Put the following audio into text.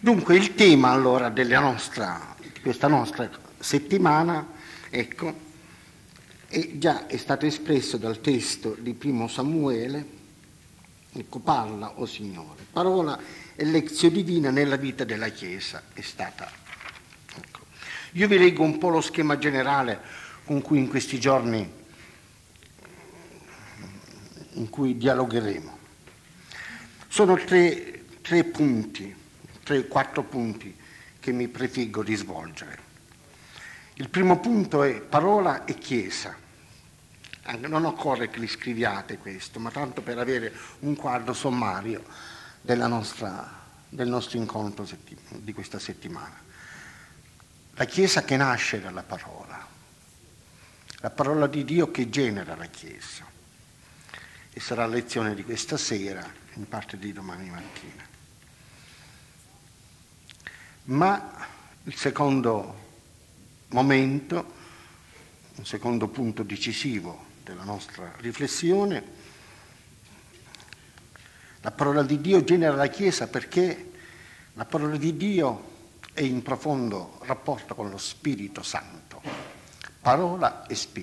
Dunque il tema allora nostra, questa nostra settimana, ecco, è già è stato espresso dal testo di Primo Samuele, ecco, parla, o oh Signore, parola e lezione divina nella vita della Chiesa è stata. Ecco. Io vi leggo un po' lo schema generale con cui in questi giorni in cui dialogheremo. Sono tre, tre punti quattro punti che mi prefiggo di svolgere. Il primo punto è parola e chiesa. Non occorre che li scriviate questo, ma tanto per avere un quadro sommario nostra, del nostro incontro di questa settimana. La Chiesa che nasce dalla parola, la parola di Dio che genera la Chiesa. E sarà lezione di questa sera, in parte di domani mattina. Ma il secondo momento, un secondo punto decisivo della nostra riflessione, la parola di Dio genera la Chiesa perché la parola di Dio è in profondo rapporto con lo Spirito Santo, parola e spirito.